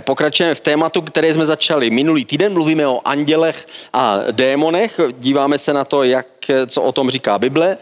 pokračujeme v tématu, které jsme začali minulý týden. Mluvíme o andělech a démonech. Díváme se na to, jak, co o tom říká Bible.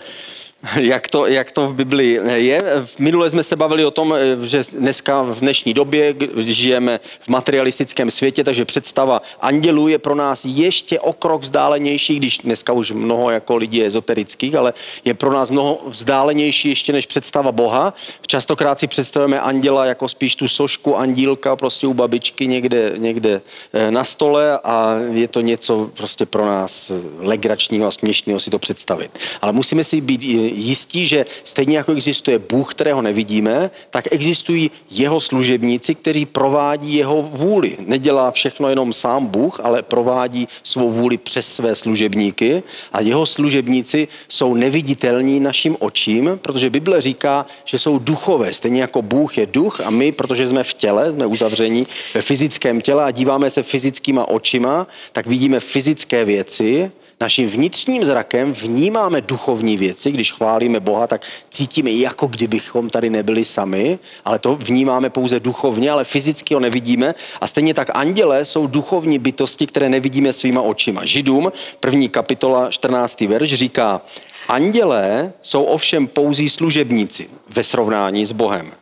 jak to, jak to v Bibli je. V minule jsme se bavili o tom, eh, že dneska v dnešní době, žijeme v materialistickém světě, takže představa andělů je pro nás ještě o krok vzdálenější, když dneska už mnoho jako lidí je ezoterických, ale je pro nás mnoho vzdálenější ještě než představa Boha. Častokrát si představujeme anděla jako spíš tu sošku andílka prostě u babičky někde, někde eh, na stole a je to něco prostě pro nás legračního a směšného si to představit. Ale musíme si být jistí, že stejně jako existuje Bůh, kterého nevidíme, tak existují jeho služebníci, kteří provádí jeho vůli. Nedělá všechno jenom sám Bůh, ale provádí svou vůli přes své služebníky a jeho služebníci jsou neviditelní našim očím, protože Bible říká, že jsou duchové. Stejně jako Bůh je duch a my, protože jsme v těle, jsme uzavření ve fyzickém těle a díváme se fyzickýma očima, tak vidíme fyzické věci, Naším vnitřním zrakem vnímáme duchovní věci, když chválíme Boha, tak cítíme, jako kdybychom tady nebyli sami, ale to vnímáme pouze duchovně, ale fyzicky ho nevidíme. A stejně tak anděle jsou duchovní bytosti, které nevidíme svýma očima. Židům, první kapitola, 14. verš říká, andělé jsou ovšem pouzí služebníci ve srovnání s Bohem.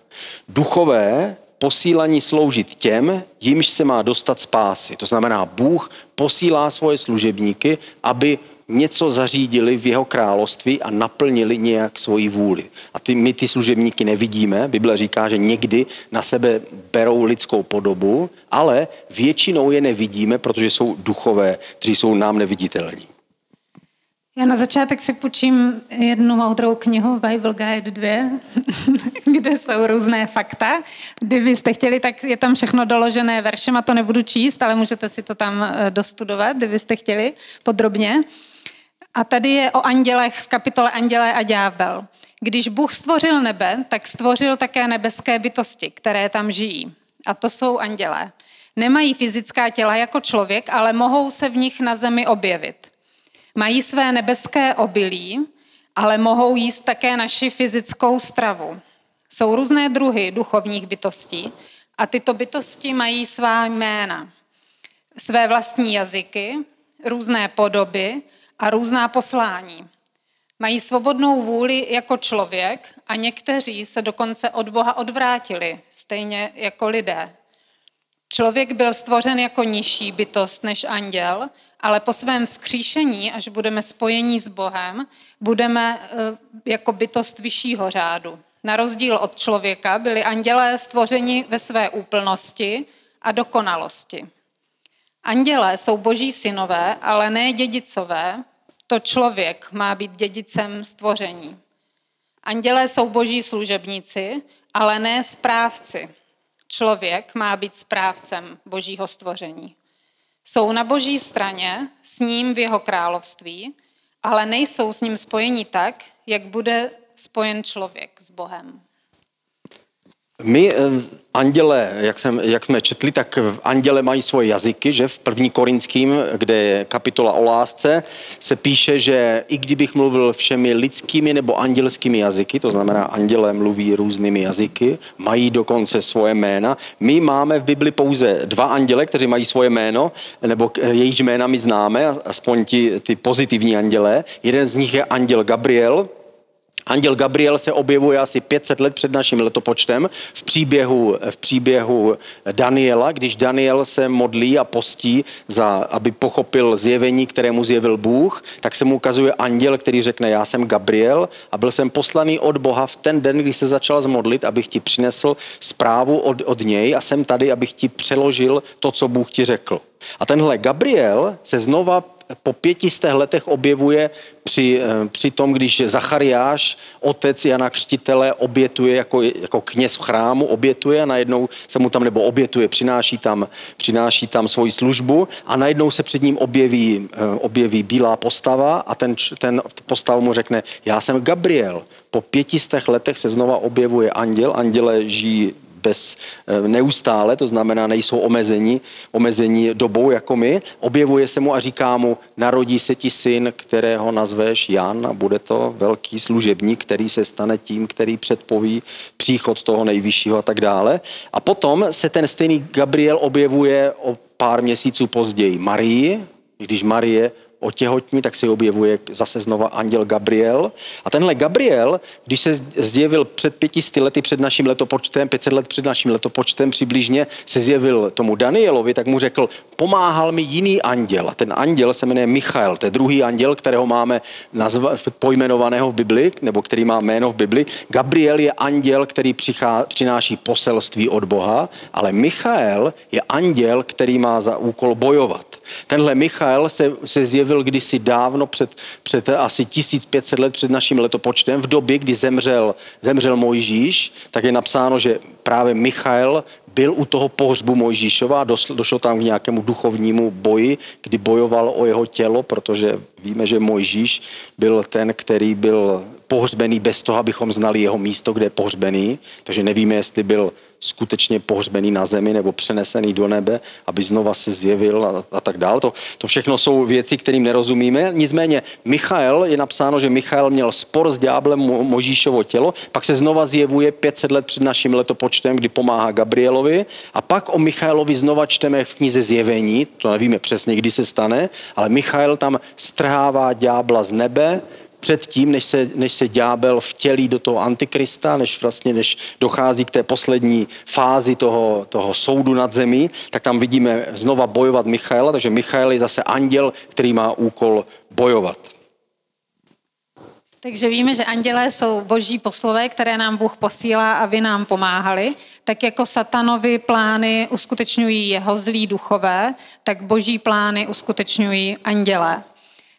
Duchové posílaní sloužit těm, jimž se má dostat spásy. To znamená, Bůh posílá svoje služebníky, aby něco zařídili v jeho království a naplnili nějak svoji vůli. A ty, my ty služebníky nevidíme. Bible říká, že někdy na sebe berou lidskou podobu, ale většinou je nevidíme, protože jsou duchové, kteří jsou nám neviditelní. Já na začátek si půjčím jednu moudrou knihu Bible Guide 2, kde jsou různé fakta. Kdybyste chtěli, tak je tam všechno doložené veršem a to nebudu číst, ale můžete si to tam eh, dostudovat, kdybyste chtěli podrobně. A tady je o andělech v kapitole Andělé a ďábel. Když Bůh stvořil nebe, tak stvořil také nebeské bytosti, které tam žijí. A to jsou andělé. Nemají fyzická těla jako člověk, ale mohou se v nich na zemi objevit. Mají své nebeské obilí, ale mohou jíst také naši fyzickou stravu. Jsou různé druhy duchovních bytostí a tyto bytosti mají svá jména, své vlastní jazyky, různé podoby a různá poslání. Mají svobodnou vůli jako člověk a někteří se dokonce od Boha odvrátili, stejně jako lidé. Člověk byl stvořen jako nižší bytost než anděl, ale po svém skříšení, až budeme spojení s Bohem, budeme eh, jako bytost vyššího řádu. Na rozdíl od člověka byli andělé stvořeni ve své úplnosti a dokonalosti. Andělé jsou boží synové, ale ne dědicové, to člověk má být dědicem stvoření. Andělé jsou boží služebníci, ale ne správci. Člověk má být správcem božího stvoření. Jsou na boží straně, s ním v jeho království, ale nejsou s ním spojeni tak, jak bude spojen člověk s Bohem. My, eh, anděle, jak, jsem, jak jsme četli, tak anděle mají svoje jazyky, že v první korinským, kde je kapitola o lásce, se píše, že i kdybych mluvil všemi lidskými nebo andělskými jazyky, to znamená, anděle mluví různými jazyky, mají dokonce svoje jména. My máme v Bibli pouze dva anděle, kteří mají svoje jméno, nebo jejich jména my známe, aspoň ti, ty pozitivní anděle. Jeden z nich je anděl Gabriel, Anděl Gabriel se objevuje asi 500 let před naším letopočtem v příběhu, v příběhu Daniela, když Daniel se modlí a postí, za, aby pochopil zjevení, kterému zjevil Bůh, tak se mu ukazuje anděl, který řekne, já jsem Gabriel a byl jsem poslaný od Boha v ten den, kdy se začal zmodlit, abych ti přinesl zprávu od, od něj a jsem tady, abych ti přeložil to, co Bůh ti řekl. A tenhle Gabriel se znova po pětistech letech objevuje při, eh, při tom, když Zachariáš, otec Jana Křtitele, obětuje jako, jako kněz v chrámu, obětuje a najednou se mu tam, nebo obětuje, přináší tam, přináší tam svoji službu a najednou se před ním objeví, eh, objeví bílá postava a ten, ten postava mu řekne, já jsem Gabriel, po pětistech letech se znova objevuje anděl, anděle žijí bez eh, neustále, to znamená, nejsou omezení, omezení dobou jako my. Objevuje se mu a říká mu, narodí se ti syn, kterého nazveš Jan a bude to velký služebník, který se stane tím, který předpoví příchod toho nejvyššího a tak dále. A potom se ten stejný Gabriel objevuje o pár měsíců později Marii, když Marie otěhotní, tak se objevuje zase znova anděl Gabriel. A tenhle Gabriel, když se zjevil před pětisty lety před naším letopočtem, 500 let před naším letopočtem přibližně, se zjevil tomu Danielovi, tak mu řekl, pomáhal mi jiný anděl. A ten anděl se jmenuje Michael, to je druhý anděl, kterého máme nazva, pojmenovaného v Bibli, nebo který má jméno v Bibli. Gabriel je anděl, který přichá, přináší poselství od Boha, ale Michael je anděl, který má za úkol bojovat. Tenhle Michael se, se zjevil kdysi dávno, před, před asi 1500 let před naším letopočtem, v době, kdy zemřel, zemřel Mojžíš, tak je napsáno, že právě Michael byl u toho pohřbu Mojžíšova a došlo tam k nějakému duchovnímu boji, kdy bojoval o jeho tělo, protože víme, že Mojžíš byl ten, který byl pohřbený bez toho, abychom znali jeho místo, kde je pohřbený. Takže nevíme, jestli byl skutečně pohřbený na zemi nebo přenesený do nebe, aby znova se zjevil a, a tak dále. To, to všechno jsou věci, kterým nerozumíme. Nicméně Michael, je napsáno, že Michael měl spor s ďáblem Mo, Možíšovo tělo, pak se znova zjevuje 500 let před naším letopočtem, kdy pomáhá Gabrielovi a pak o Michailovi znova čteme v knize Zjevení, to nevíme přesně, kdy se stane, ale Michael tam strhává ďábla z nebe, předtím, než se, než se ďábel vtělí do toho antikrista, než vlastně než dochází k té poslední fázi toho, toho soudu nad zemí, tak tam vidíme znova bojovat Michaela, takže Michael je zase anděl, který má úkol bojovat. Takže víme, že andělé jsou boží poslové, které nám Bůh posílá, aby nám pomáhali. Tak jako satanovi plány uskutečňují jeho zlí duchové, tak boží plány uskutečňují andělé.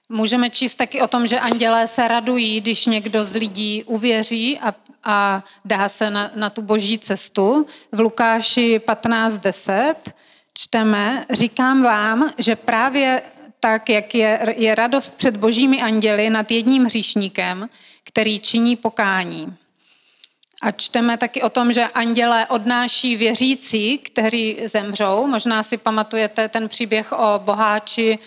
Můžeme číst taky o tom, že andělé se radují, když někdo z lidí uvěří a, a dá se na, na tu boží cestu. V Lukáši 15.10 čteme, říkám vám, že právě tak, jak je, je radost před božími anděli nad jedním hříšníkem, který činí pokání. A čteme taky o tom, že andělé odnáší věřící, kteří zemřou. Možná si pamatujete ten příběh o boháči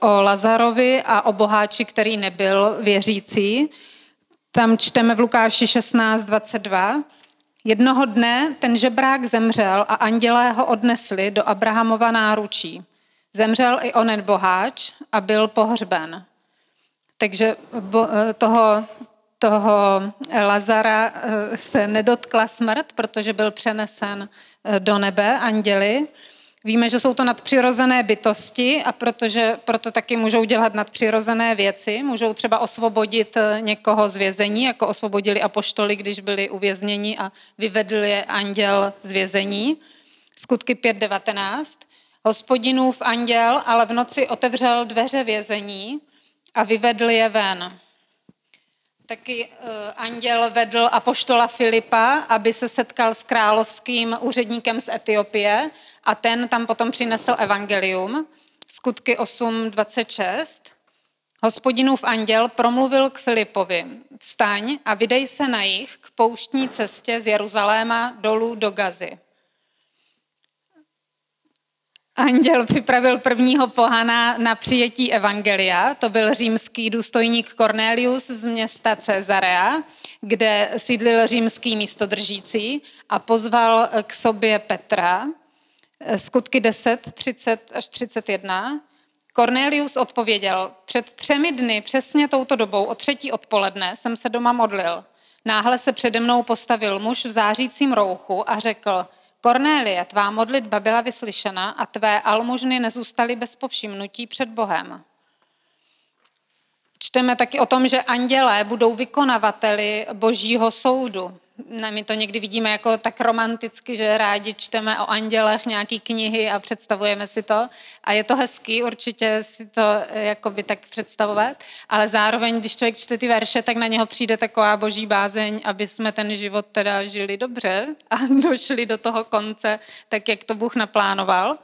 o Lazarovi a o boháči, který nebyl věřící. Tam čteme v Lukáši 16, 22. Jednoho dne ten žebrák zemřel a andělé ho odnesli do Abrahamova náručí. Zemřel i onen boháč a byl pohřben. Takže eh, toho, toho Lazara eh, se nedotkla smrt, protože byl přenesen do nebe anděli. Víme, že jsou to nadpřirozené bytosti a protože, proto taky můžou dělat nadpřirozené věci. Můžou třeba osvobodit eh, někoho z vězení, jako osvobodili apoštoli, když byli uvězněni a vyvedl je anděl z vězení. Skutky 5.19. Hospodinův anděl ale v noci otevřel dveře vězení a vyvedl je ven. Taky uh, anděl vedl apoštola Filipa, aby se setkal s královským úředníkem z Etiopie a ten tam potom přinesl evangelium. Skutky 8.26. Hospodinův anděl promluvil k Filipovi, vstaň a vydej se na jich k pouštní cestě z Jeruzaléma dolů do Gazy. Anděl připravil prvního pohana na přijetí evangelia. To byl římský důstojník Cornelius z města Cezarea, kde sídlil římský místodržící a pozval k sobě Petra. Skutky 10, 30 až 31. Cornelius odpověděl, před třemi dny, přesně touto dobou, o třetí odpoledne, jsem se doma modlil. Náhle se přede mnou postavil muž v zářícím rouchu a řekl, Kornélie, tvá modlitba byla vyslyšena a tvé almužny nezůstaly bez povšimnutí před Bohem. Čteme taky o tom, že andělé budou vykonavateli božího soudu. My to někdy vidíme jako tak romanticky, že rádi čteme o andělech nějaký knihy a představujeme si to. A je to hezký určitě si to eh, jakoby tak představovat, ale zároveň, když člověk čte ty verše, tak na něho přijde taková boží bázeň, aby jsme ten život teda žili dobře a došli do toho konce, tak jak to Bůh naplánoval.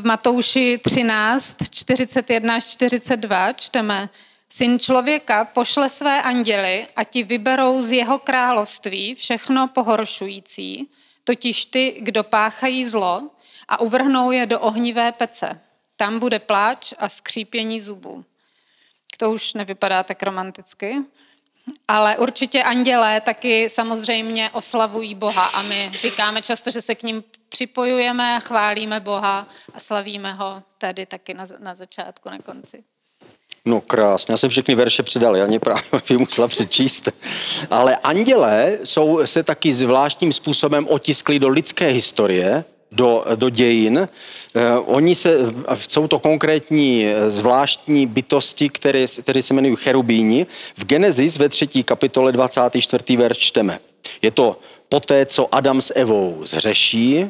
V Matouši 13, 41 až 42 čteme, Syn člověka pošle své anděly a ti vyberou z jeho království všechno pohoršující, totiž ty, kdo páchají zlo, a uvrhnou je do ohnivé pece. Tam bude pláč a skřípění zubů. To už nevypadá tak romanticky, ale určitě andělé taky samozřejmě oslavují Boha a my říkáme často, že se k ním připojujeme, chválíme Boha a slavíme ho tady taky na, na začátku, na konci. No krásně, já jsem všechny verše předal, já mě právě musela přečíst. Ale andělé jsou se taky zvláštním způsobem otiskli do lidské historie, do, do dějin. Eh, oni se, jsou to konkrétní eh, zvláštní bytosti, které, které se jmenují cherubíni. V Genesis ve třetí kapitole 24. verš čteme. Je to poté, co Adam s Evou zřeší,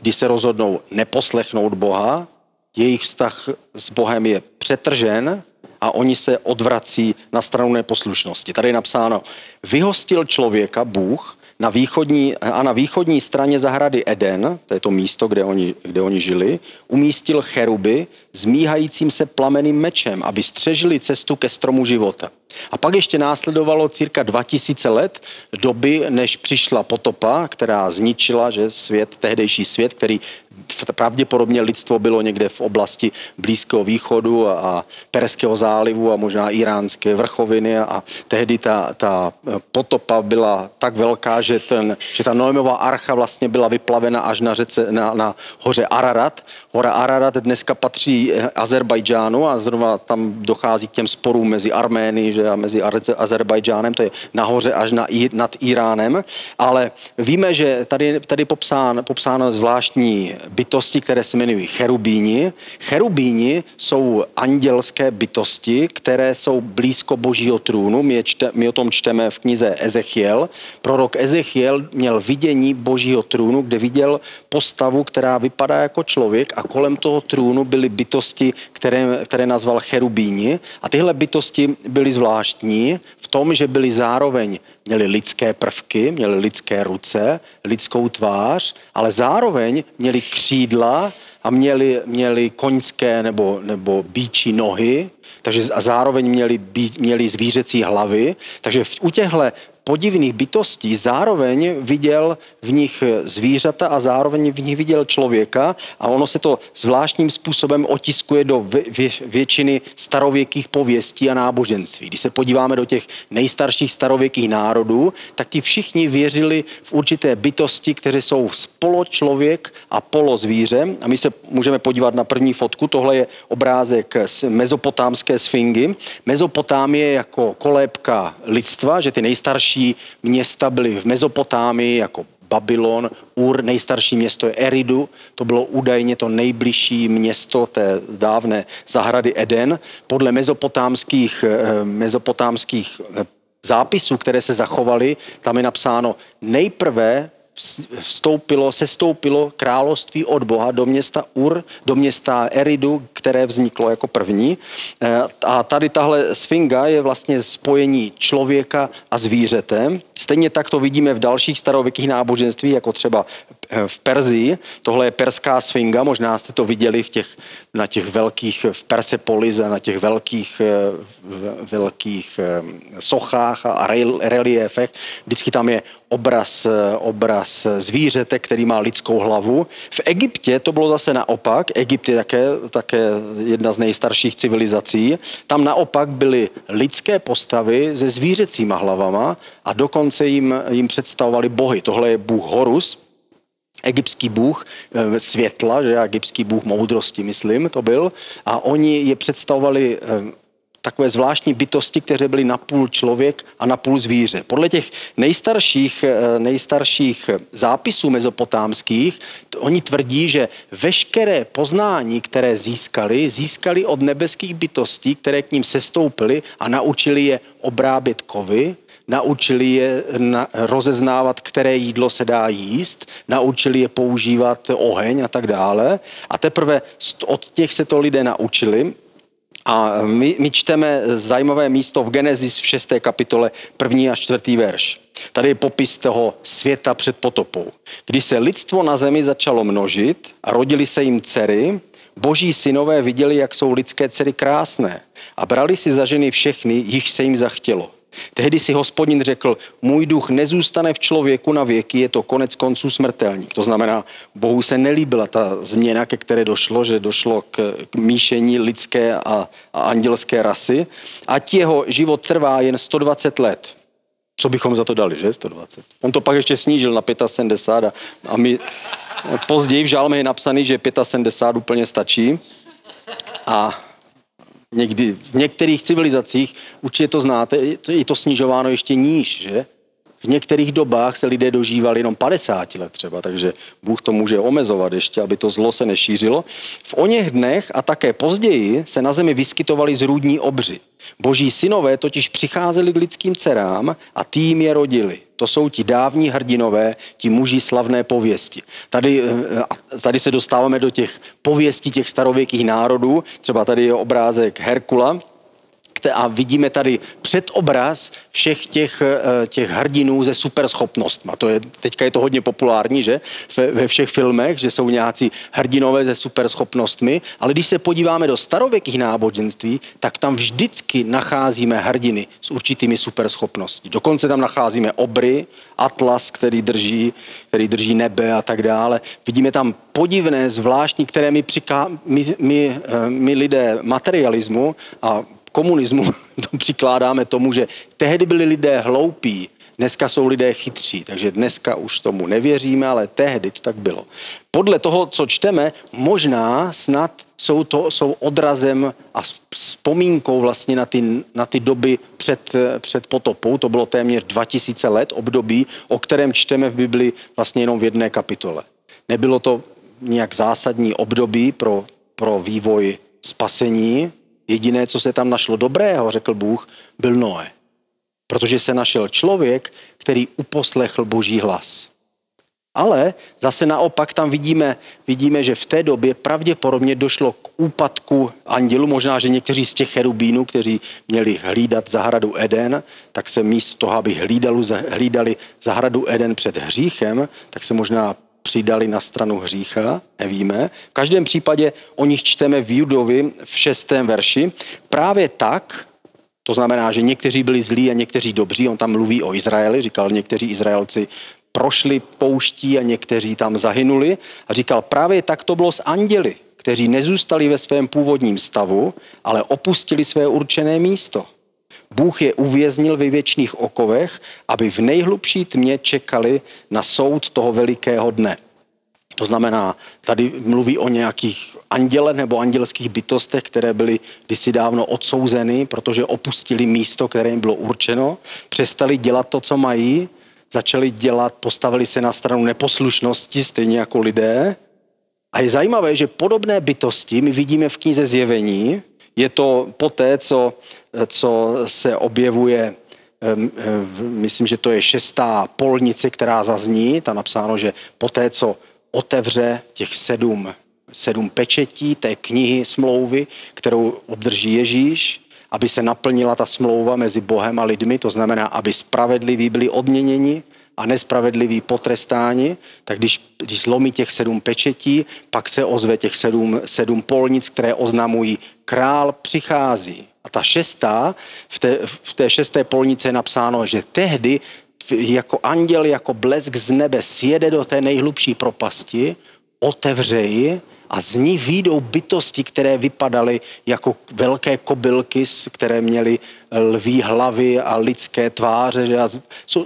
kdy se rozhodnou neposlechnout Boha, jejich vztah s Bohem je přetržen a oni se odvrací na stranu neposlušnosti. Tady je napsáno, vyhostil člověka Bůh na východní, a na východní straně zahrady Eden, to je to místo, kde oni, kde oni žili, umístil cheruby s míhajícím se plameným mečem, aby střežili cestu ke stromu života. A pak ještě následovalo cirka 2000 let doby, než přišla potopa, která zničila že svět, tehdejší svět, který pravděpodobně lidstvo bylo někde v oblasti Blízkého východu a Perského zálivu a možná iránské vrchoviny a tehdy ta, ta potopa byla tak velká, že, ten, že ta Noémová archa vlastně byla vyplavena až na, řece, na, na hoře Ararat. Hora Ararat dneska patří Azerbajdžánu a zrovna tam dochází k těm sporům mezi Arménií že a mezi Azerbajdžánem, to je nahoře až na, nad Iránem, ale víme, že tady, tady popsán, popsáno zvláštní bytosti, které se jmenují cherubíni. Cherubíni jsou andělské bytosti, které jsou blízko božího trůnu. My, čte, my o tom čteme v knize Ezechiel. Prorok Ezechiel měl vidění božího trůnu, kde viděl postavu, která vypadá jako člověk a kolem toho trůnu byly bytosti, které, které nazval cherubíni. A tyhle bytosti byly zvláštní v tom, že byly zároveň měli lidské prvky, měli lidské ruce, lidskou tvář, ale zároveň měli křídla a měli, měli koňské nebo, nebo bíčí nohy, takže a zároveň měli, bí, měli zvířecí hlavy. Takže v, u těchto podivných bytostí zároveň viděl v nich zvířata a zároveň v nich viděl člověka a ono se to zvláštním způsobem otiskuje do většiny starověkých pověstí a náboženství. Když se podíváme do těch nejstarších starověkých národů, tak ti všichni věřili v určité bytosti, které jsou spoločlověk a polozvíře. A my se můžeme podívat na první fotku. Tohle je obrázek z mezopotámské sfingy. Mezopotámie jako kolébka lidstva, že ty nejstarší nejstarší města byly v Mezopotámii, jako Babylon, Ur, nejstarší město je Eridu, to bylo údajně to nejbližší město té dávné zahrady Eden. Podle mezopotámských, eh, mezopotámských eh, zápisů, které se zachovaly, tam je napsáno nejprve vstoupilo, sestoupilo království od Boha do města Ur, do města Eridu, které vzniklo jako první. Eh, a tady tahle sfinga je vlastně spojení člověka a zvířete. Stejně tak to vidíme v dalších starověkých náboženství, jako třeba eh, v Perzii. Tohle je perská sfinga, možná jste to viděli v těch, na těch velkých, v Persepolis a na těch velkých, eh, velkých sochách a reliefech. Vždycky tam je obraz, obraz zvířete, který má lidskou hlavu. V Egyptě to bylo zase naopak. Egypt je také, také jedna z nejstarších civilizací. Tam naopak byly lidské postavy se zvířecíma hlavama a dokonce jim, jim představovali bohy. Tohle je bůh Horus, egyptský bůh eh, světla, že egyptský bůh moudrosti, myslím, to byl. A oni je představovali eh, takové zvláštní bytosti, které byly napůl člověk a napůl zvíře. Podle těch nejstarších, eh, nejstarších zápisů mezopotámských, oni tvrdí, že veškeré poznání, které získali, získali od nebeských bytostí, které k ním sestoupily a naučili je obrábět kovy, naučili je na, rozeznávat, které jídlo se dá jíst, naučili je používat oheň a tak dále. A teprve od těch se to lidé naučili a my, my čteme zajímavé místo v Genesis v 6. kapitole, první a čtvrtý verš. Tady je popis toho světa před potopou. Kdy se lidstvo na zemi začalo množit a rodili se jim dcery, boží synové viděli, jak jsou lidské dcery krásné a brali si za ženy všechny, jich se jim zachtělo. Tehdy si hospodin řekl, můj duch nezůstane v člověku na věky, je to konec konců smrtelník. To znamená, Bohu se nelíbila ta změna, ke které došlo, že došlo k, k míšení lidské a, a andělské rasy. Ať jeho život trvá jen 120 let. Co bychom za to dali, že? 120. On to pak ještě snížil na 75 a, a my později v žálme je napsaný, že 75 úplně stačí. A někdy v některých civilizacích, určitě to znáte, je to snižováno ještě níž, že? V některých dobách se lidé dožívali jenom 50 let třeba, takže Bůh to může omezovat ještě, aby to zlo se nešířilo. V oněch dnech a také později se na zemi vyskytovali zrůdní obři. Boží synové totiž přicházeli k lidským dcerám a tým je rodili. To jsou ti dávní hrdinové, ti muži slavné pověsti. Tady, eh, tady se dostáváme do těch pověstí těch starověkých národů. Třeba tady je obrázek Herkula, a vidíme tady předobraz všech těch, eh, těch hrdinů ze superschopnostma. To je, teďka je to hodně populární, že? Ve, ve všech filmech, že jsou nějací hrdinové ze superschopnostmi, ale když se podíváme do starověkých náboženství, tak tam vždycky nacházíme hrdiny s určitými superschopnostmi. Dokonce tam nacházíme obry, atlas, který drží, který drží nebe a tak dále. Vidíme tam podivné, zvláštní, které my, přiká, my, my, eh, my lidé materialismu a komunismu to přikládáme tomu, že tehdy byli lidé hloupí, dneska jsou lidé chytří, takže dneska už tomu nevěříme, ale tehdy to tak bylo. Podle toho, co čteme, možná snad jsou, to, jsou odrazem a vzpomínkou vlastně na ty, na ty doby před, před potopou. To bylo téměř 2000 let období, o kterém čteme v Bibli vlastně jenom v jedné kapitole. Nebylo to nějak zásadní období pro, pro vývoj spasení, Jediné, co se tam našlo dobrého, řekl Bůh, byl Noé. Protože se našel člověk, který uposlechl boží hlas. Ale zase naopak tam vidíme, vidíme, že v té době pravděpodobně došlo k úpadku andělu. Možná, že někteří z těch cherubínů, kteří měli hlídat zahradu Eden, tak se místo toho, aby hlídali, zahradu Eden před hříchem, tak se možná přidali na stranu hřícha, nevíme. V každém případě o nich čteme v Judovi v šestém verši. Právě tak, to znamená, že někteří byli zlí a někteří dobří, on tam mluví o Izraeli, říkal, někteří Izraelci prošli pouští a někteří tam zahynuli a říkal, právě tak to bylo s anděli, kteří nezůstali ve svém původním stavu, ale opustili své určené místo. Bůh je uvěznil ve věčných okovech, aby v nejhlubší tmě čekali na soud toho velikého dne. To znamená, tady mluví o nějakých andělech nebo andělských bytostech, které byly kdysi dávno odsouzeny, protože opustili místo, které jim bylo určeno, přestali dělat to, co mají, začali dělat, postavili se na stranu neposlušnosti, stejně jako lidé. A je zajímavé, že podobné bytosti my vidíme v knize Zjevení, je to poté, co, co se objevuje myslím, že to je šestá polnice, která zazní, tam napsáno, že poté, co otevře těch sedm, sedm pečetí té knihy smlouvy, kterou obdrží Ježíš, aby se naplnila ta smlouva mezi Bohem a lidmi, to znamená, aby spravedliví byli odměněni, a nespravedliví potrestáni, tak když, když zlomí těch sedm pečetí, pak se ozve těch sedm, sedm polnic, které oznamují, král přichází. Ta šestá, v té, v té šesté polnice je napsáno, že tehdy jako anděl, jako blesk z nebe sjede do té nejhlubší propasti, otevře ji a z ní výjdou bytosti, které vypadaly jako velké kobylky, které měly lví hlavy a lidské tváře. Že a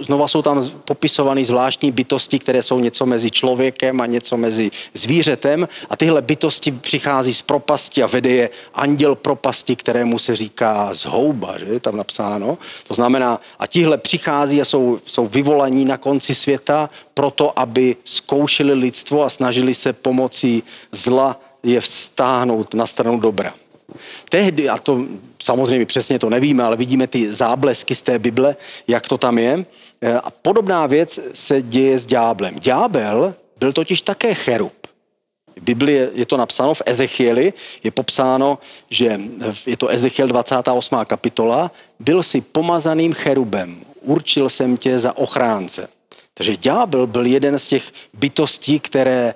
znova jsou tam popisované zvláštní bytosti, které jsou něco mezi člověkem a něco mezi zvířetem. A tyhle bytosti přichází z propasti a vede je anděl propasti, kterému se říká zhouba, že je tam napsáno. To znamená, a tihle přichází a jsou, jsou vyvolaní na konci světa proto, aby zkoušeli lidstvo a snažili se pomocí zla je vstáhnout na stranu dobra. Tehdy, a to samozřejmě přesně to nevíme, ale vidíme ty záblesky z té Bible, jak to tam je. Eh, a podobná věc se děje s ďáblem. Ďábel byl totiž také cherub. V Biblii je to napsáno v Ezechieli, je popsáno, že je to Ezechiel 28. kapitola, byl si pomazaným cherubem, určil jsem tě za ochránce. Takže ďábel byl jeden z těch bytostí, které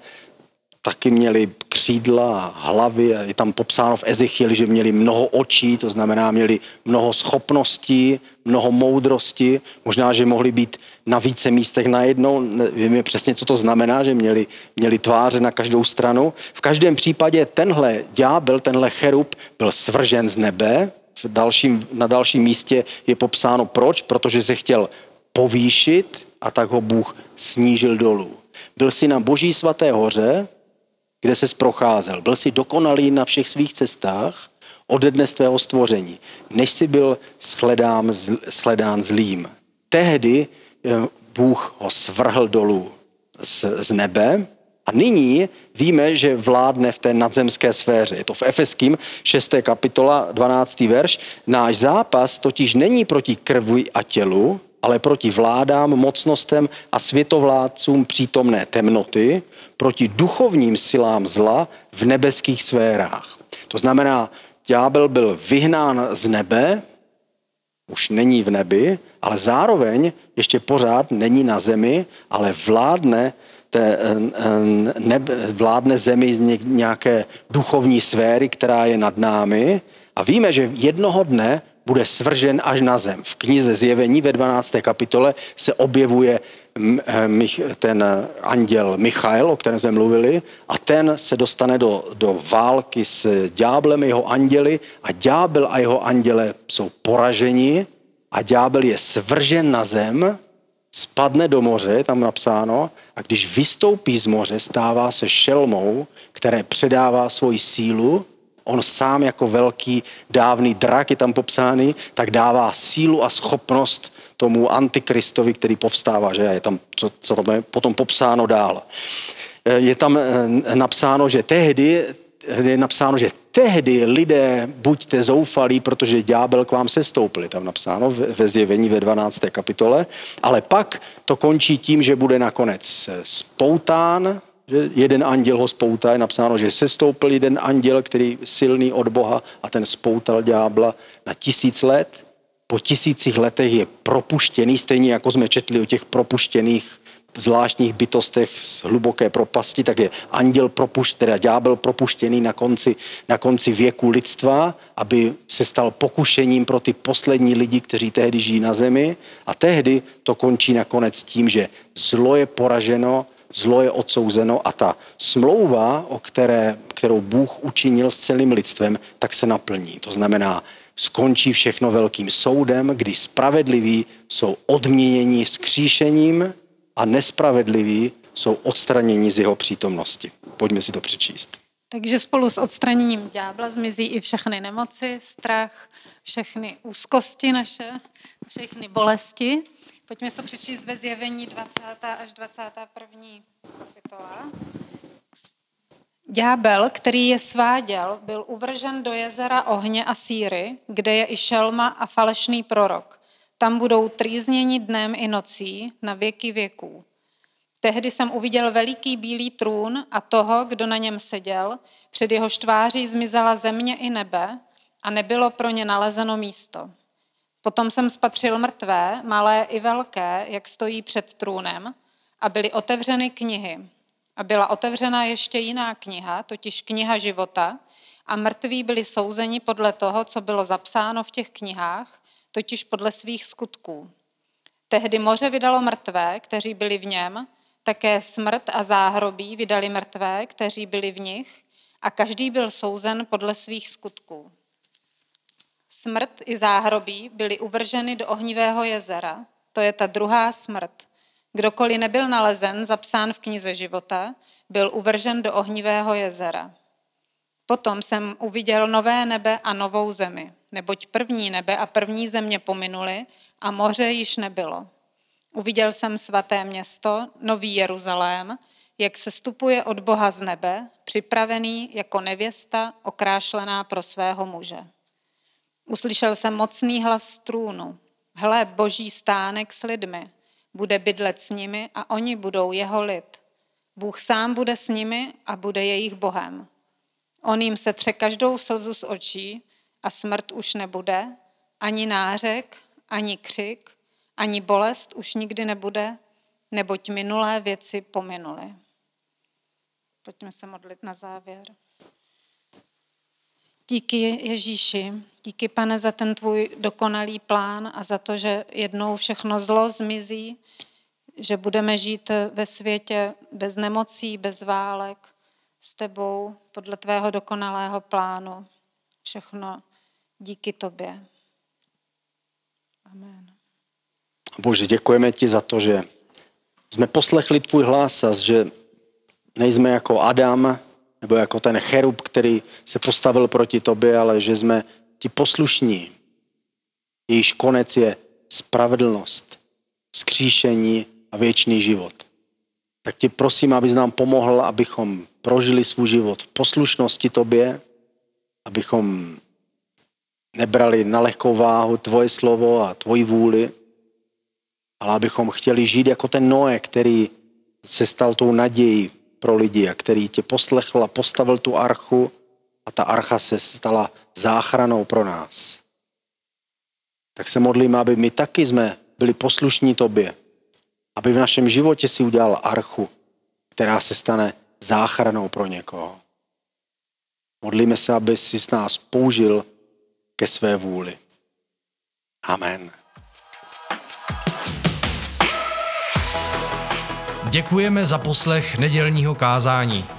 taky měli křídla hlavy. Je tam popsáno v Ezechieli, že měli mnoho očí, to znamená měli mnoho schopností, mnoho moudrosti. Možná, že mohli být na více místech najednou. Víme přesně, co to znamená, že měli, měli tváře na každou stranu. V každém případě tenhle ďábel, tenhle cherub byl svržen z nebe. V dalším, na dalším místě je popsáno proč, protože se chtěl povýšit a tak ho Bůh snížil dolů. Byl si na boží svaté hoře, kde se procházel. Byl si dokonalý na všech svých cestách ode dne svého stvoření, než si byl shledán, shledán zlým. Tehdy eh, Bůh ho svrhl dolů z, z nebe a nyní víme, že vládne v té nadzemské sféře. Je to v Efeským 6. kapitola 12. verš. Náš zápas totiž není proti krvi a tělu, ale proti vládám, mocnostem a světovládcům přítomné temnoty, proti duchovním silám zla v nebeských sférách. To znamená, ďábel byl vyhnán z nebe, už není v nebi, ale zároveň ještě pořád není na zemi, ale vládne, té, nebe, vládne zemi z nějaké duchovní sféry, která je nad námi. A víme, že jednoho dne bude svržen až na zem. V knize Zjevení ve 12. kapitole se objevuje eh, ten anděl Michael, o kterém jsme mluvili, a ten se dostane do, do války s ďáblem, jeho anděli a ďábel a jeho anděle jsou poraženi a ďábel je svržen na zem, spadne do moře, tam napsáno, a když vystoupí z moře, stává se šelmou, které předává svoji sílu on sám jako velký dávný drak je tam popsány, tak dává sílu a schopnost tomu antikristovi, který povstává, že je tam, co, co tam je potom popsáno dál. Eh, je tam eh, napsáno, že tehdy je napsáno, že tehdy lidé buďte zoufalí, protože ďábel k vám sestoupil. Je tam napsáno ve zjevení ve 12. kapitole. Ale pak to končí tím, že bude nakonec spoután, že jeden anděl ho spoutá, je napsáno, že se stoupil jeden anděl, který silný od Boha a ten spoutal ďábla na tisíc let. Po tisících letech je propuštěný, stejně jako jsme četli o těch propuštěných zvláštních bytostech z hluboké propasti, tak je anděl propuštěný, teda ďábel propuštěný na konci, na konci věku lidstva, aby se stal pokušením pro ty poslední lidi, kteří tehdy žijí na zemi. A tehdy to končí nakonec tím, že zlo je poraženo zlo je odsouzeno a ta smlouva, o které, kterou Bůh učinil s celým lidstvem, tak se naplní. To znamená, skončí všechno velkým soudem, kdy spravedliví jsou odměněni skříšením a nespravedliví jsou odstraněni z jeho přítomnosti. Pojďme si to přečíst. Takže spolu s odstraněním ďábla zmizí i všechny nemoci, strach, všechny úzkosti naše, všechny bolesti. Pojďme se přečíst ve zjevení 20. až 21. kapitola. Ďábel, který je sváděl, byl uvržen do jezera ohně a síry, kde je i šelma a falešný prorok. Tam budou trýzněni dnem i nocí na věky věků. Tehdy jsem uviděl veliký bílý trůn a toho, kdo na něm seděl, před jeho tváří zmizela země i nebe a nebylo pro ně nalezeno místo. Potom jsem spatřil mrtvé, malé i velké, jak stojí před trůnem, a byly otevřeny knihy. A byla otevřena ještě jiná kniha, totiž kniha života, a mrtví byli souzeni podle toho, co bylo zapsáno v těch knihách, totiž podle svých skutků. Tehdy moře vydalo mrtvé, kteří byli v něm, také smrt a záhrobí vydali mrtvé, kteří byli v nich, a každý byl souzen podle svých skutků. Smrt i záhrobí byly uvrženy do ohnivého jezera. To je ta druhá smrt. Kdokoliv nebyl nalezen, zapsán v knize života, byl uvržen do ohnivého jezera. Potom jsem uviděl nové nebe a novou zemi, neboť první nebe a první země pominuly a moře již nebylo. Uviděl jsem svaté město, nový Jeruzalém, jak se stupuje od Boha z nebe, připravený jako nevěsta, okrášlená pro svého muže. Uslyšel jsem mocný hlas trůnu. Hle, boží stánek s lidmi. Bude bydlet s nimi a oni budou jeho lid. Bůh sám bude s nimi a bude jejich Bohem. On jim se tře každou slzu z očí a smrt už nebude, ani nářek, ani křik, ani bolest už nikdy nebude, neboť minulé věci pominuly. Pojďme se modlit na závěr. Díky Ježíši, díky pane za ten tvůj dokonalý plán a za to, že jednou všechno zlo zmizí, že budeme žít ve světě bez nemocí, bez válek, s tebou podle tvého dokonalého plánu. Všechno díky tobě. Amen. Bože, děkujeme ti za to, že jsme poslechli tvůj hlas a že nejsme jako Adam, nebo jako ten cherub, který se postavil proti tobě, ale že jsme ti poslušní. Jejíž konec je spravedlnost, vzkříšení a věčný život. Tak tě prosím, abys nám pomohl, abychom prožili svůj život v poslušnosti tobě, abychom nebrali na lehkou váhu tvoje slovo a tvoji vůli, ale abychom chtěli žít jako ten Noé, který se stal tou nadějí pro lidi a který tě poslechl a postavil tu archu a ta archa se stala záchranou pro nás. Tak se modlím, aby my taky jsme byli poslušní tobě, aby v našem životě si udělal archu, která se stane záchranou pro někoho. Modlíme se, aby si s nás použil ke své vůli. Amen. Děkujeme za poslech nedělního kázání.